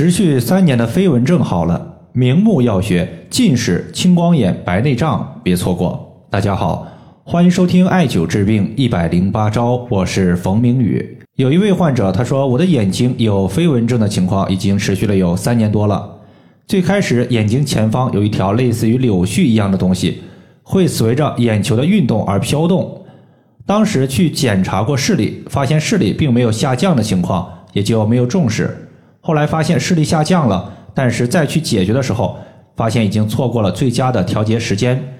持续三年的飞蚊症好了，明目药学，近视、青光眼、白内障，别错过。大家好，欢迎收听艾灸治病一百零八招，我是冯明宇。有一位患者他说，我的眼睛有飞蚊症的情况已经持续了有三年多了。最开始眼睛前方有一条类似于柳絮一样的东西，会随着眼球的运动而飘动。当时去检查过视力，发现视力并没有下降的情况，也就没有重视。后来发现视力下降了，但是再去解决的时候，发现已经错过了最佳的调节时间。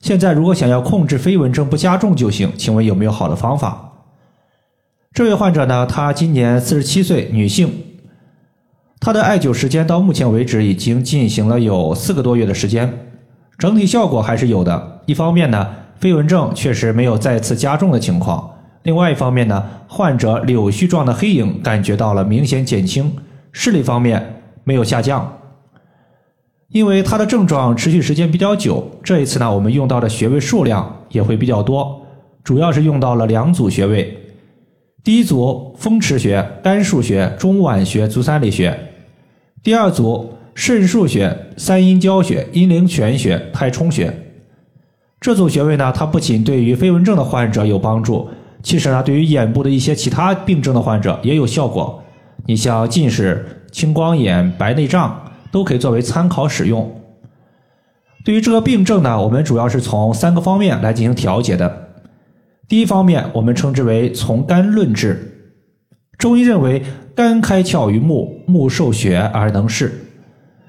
现在如果想要控制飞蚊症不加重就行，请问有没有好的方法？这位患者呢，她今年四十七岁，女性，她的艾灸时间到目前为止已经进行了有四个多月的时间，整体效果还是有的。一方面呢，飞蚊症确实没有再次加重的情况；另外一方面呢，患者柳絮状的黑影感觉到了明显减轻。视力方面没有下降，因为它的症状持续时间比较久。这一次呢，我们用到的穴位数量也会比较多，主要是用到了两组穴位。第一组风池穴、肝腧穴、中脘穴、足三里穴；第二组肾腧穴、三阴交穴、阴陵泉穴、太冲穴。这组穴位呢，它不仅对于飞蚊症的患者有帮助，其实呢，对于眼部的一些其他病症的患者也有效果。你像近视、青光眼、白内障都可以作为参考使用。对于这个病症呢，我们主要是从三个方面来进行调节的。第一方面，我们称之为从肝论治。中医认为，肝开窍于目，目受血而能视，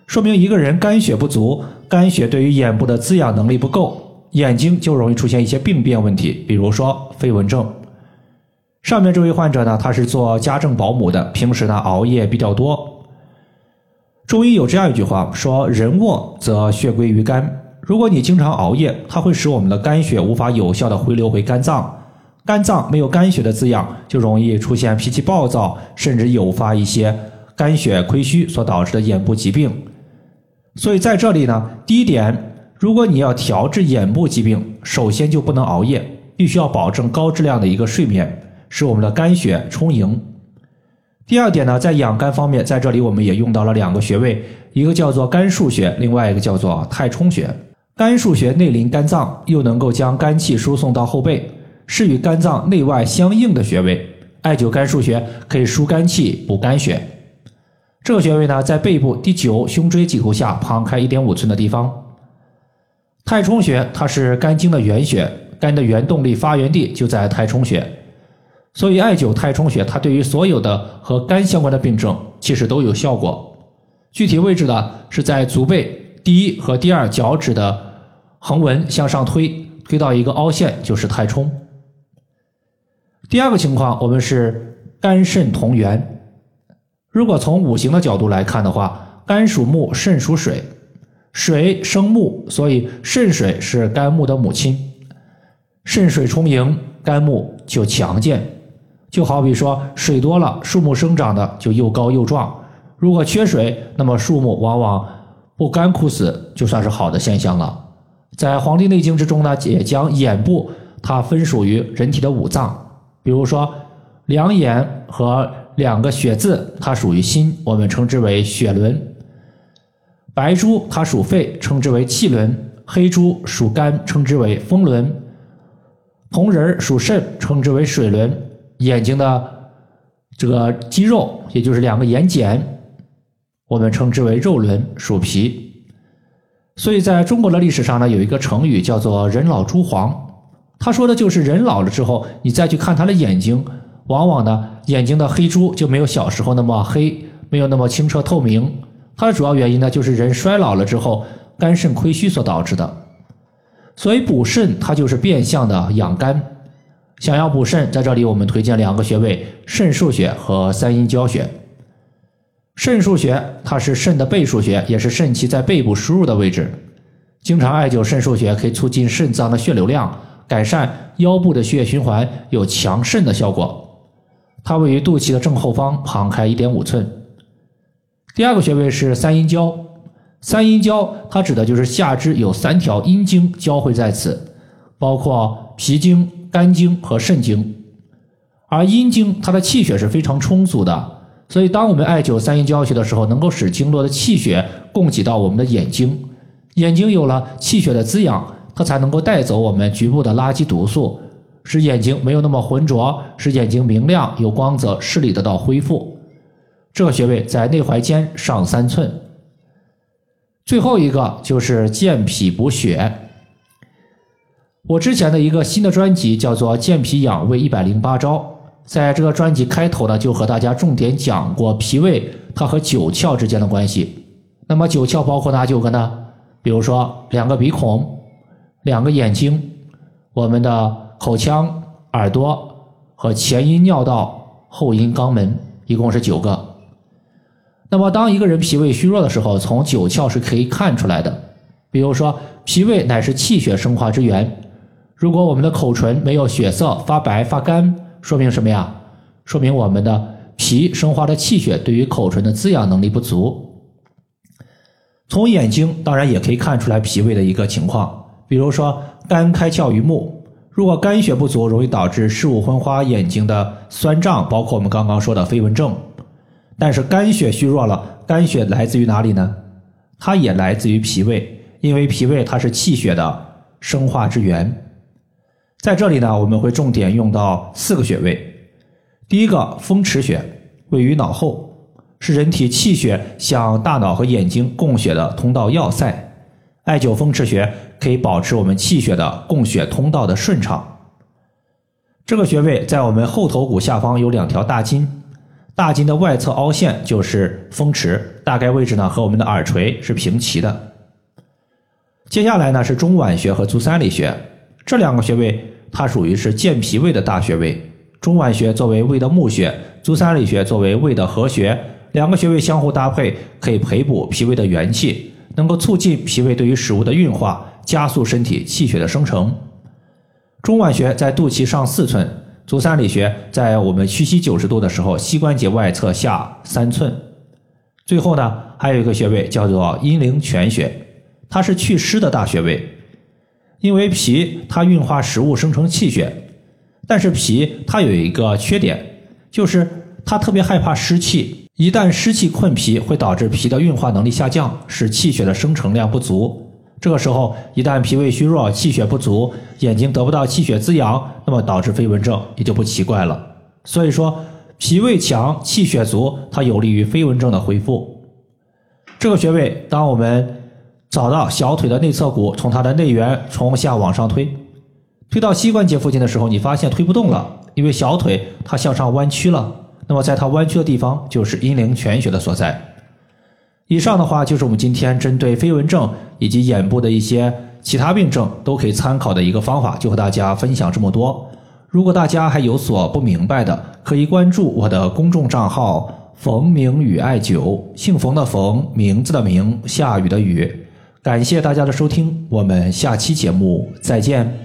说明一个人肝血不足，肝血对于眼部的滋养能力不够，眼睛就容易出现一些病变问题，比如说飞蚊症。上面这位患者呢，他是做家政保姆的，平时呢熬夜比较多。中医有这样一句话说：“人卧则血归于肝。”如果你经常熬夜，它会使我们的肝血无法有效的回流回肝脏，肝脏没有肝血的滋养，就容易出现脾气暴躁，甚至诱发一些肝血亏虚所导致的眼部疾病。所以在这里呢，第一点，如果你要调治眼部疾病，首先就不能熬夜，必须要保证高质量的一个睡眠。使我们的肝血充盈。第二点呢，在养肝方面，在这里我们也用到了两个穴位，一个叫做肝腧穴，另外一个叫做太冲穴。肝腧穴内临肝脏，又能够将肝气输送到后背，是与肝脏内外相应的穴位。艾灸肝腧穴可以疏肝气、补肝血。这个穴位呢，在背部第九胸椎棘骨下旁开一点五寸的地方。太冲穴它是肝经的原穴，肝的原动力发源地就在太冲穴。所以，艾灸太冲穴，它对于所有的和肝相关的病症，其实都有效果。具体位置呢，是在足背第一和第二脚趾的横纹向上推，推到一个凹陷，就是太冲。第二个情况，我们是肝肾同源。如果从五行的角度来看的话，肝属木，肾属水，水生木，所以肾水是肝木的母亲。肾水充盈，肝木就强健。就好比说，水多了，树木生长的就又高又壮；如果缺水，那么树木往往不干枯死，就算是好的现象了。在《黄帝内经》之中呢，也将眼部它分属于人体的五脏，比如说两眼和两个血字，它属于心，我们称之为血轮；白珠它属肺，称之为气轮；黑珠属肝，称之为风轮；红人属肾，称之为水轮。眼睛的这个肌肉，也就是两个眼睑，我们称之为肉轮，鼠皮。所以在中国的历史上呢，有一个成语叫做“人老珠黄”，他说的就是人老了之后，你再去看他的眼睛，往往呢眼睛的黑珠就没有小时候那么黑，没有那么清澈透明。它的主要原因呢，就是人衰老了之后，肝肾亏虚所导致的。所以补肾，它就是变相的养肝。想要补肾，在这里我们推荐两个穴位：肾腧穴和三阴交穴。肾腧穴它是肾的背腧穴，也是肾气在背部输入的位置。经常艾灸肾腧穴，可以促进肾脏的血流量，改善腰部的血液循环，有强肾的效果。它位于肚脐的正后方，旁开一点五寸。第二个穴位是三阴交。三阴交它指的就是下肢有三条阴经交汇在此，包括脾经。肝经和肾经，而阴经它的气血是非常充足的，所以，当我们艾灸三阴交穴的时候，能够使经络的气血供给到我们的眼睛，眼睛有了气血的滋养，它才能够带走我们局部的垃圾毒素，使眼睛没有那么浑浊，使眼睛明亮有光泽，视力得到恢复。这个穴位在内踝尖上三寸。最后一个就是健脾补血。我之前的一个新的专辑叫做《健脾养胃一百零八招》，在这个专辑开头呢，就和大家重点讲过脾胃它和九窍之间的关系。那么九窍包括哪九个呢？比如说两个鼻孔、两个眼睛、我们的口腔、耳朵和前阴尿道、后阴肛门，一共是九个。那么当一个人脾胃虚弱的时候，从九窍是可以看出来的。比如说，脾胃乃是气血生化之源。如果我们的口唇没有血色、发白、发干，说明什么呀？说明我们的脾生化的气血对于口唇的滋养能力不足。从眼睛当然也可以看出来脾胃的一个情况，比如说肝开窍于目，如果肝血不足，容易导致视物昏花、眼睛的酸胀，包括我们刚刚说的飞蚊症。但是肝血虚弱了，肝血来自于哪里呢？它也来自于脾胃，因为脾胃它是气血的生化之源。在这里呢，我们会重点用到四个穴位。第一个风池穴位于脑后，是人体气血向大脑和眼睛供血的通道要塞。艾灸风池穴可以保持我们气血的供血通道的顺畅。这个穴位在我们后头骨下方有两条大筋，大筋的外侧凹陷就是风池，大概位置呢和我们的耳垂是平齐的。接下来呢是中脘穴和足三里穴，这两个穴位。它属于是健脾胃的大穴位，中脘穴作为胃的募穴，足三里穴作为胃的合穴，两个穴位相互搭配，可以培补脾胃的元气，能够促进脾胃对于食物的运化，加速身体气血的生成。中脘穴在肚脐上四寸，足三里穴在我们屈膝九十度的时候，膝关节外侧下三寸。最后呢，还有一个穴位叫做阴陵泉穴，它是祛湿的大穴位。因为脾它运化食物生成气血，但是脾它有一个缺点，就是它特别害怕湿气。一旦湿气困脾，会导致脾的运化能力下降，使气血的生成量不足。这个时候，一旦脾胃虚弱，气血不足，眼睛得不到气血滋养，那么导致飞蚊症也就不奇怪了。所以说，脾胃强、气血足，它有利于飞蚊症的恢复。这个穴位，当我们。找到小腿的内侧骨，从它的内缘从下往上推，推到膝关节附近的时候，你发现推不动了，因为小腿它向上弯曲了。那么在它弯曲的地方就是阴陵泉穴的所在。以上的话就是我们今天针对飞蚊症以及眼部的一些其他病症都可以参考的一个方法，就和大家分享这么多。如果大家还有所不明白的，可以关注我的公众账号“冯明宇艾灸”，姓冯的冯，名字的名，下雨的雨。感谢大家的收听，我们下期节目再见。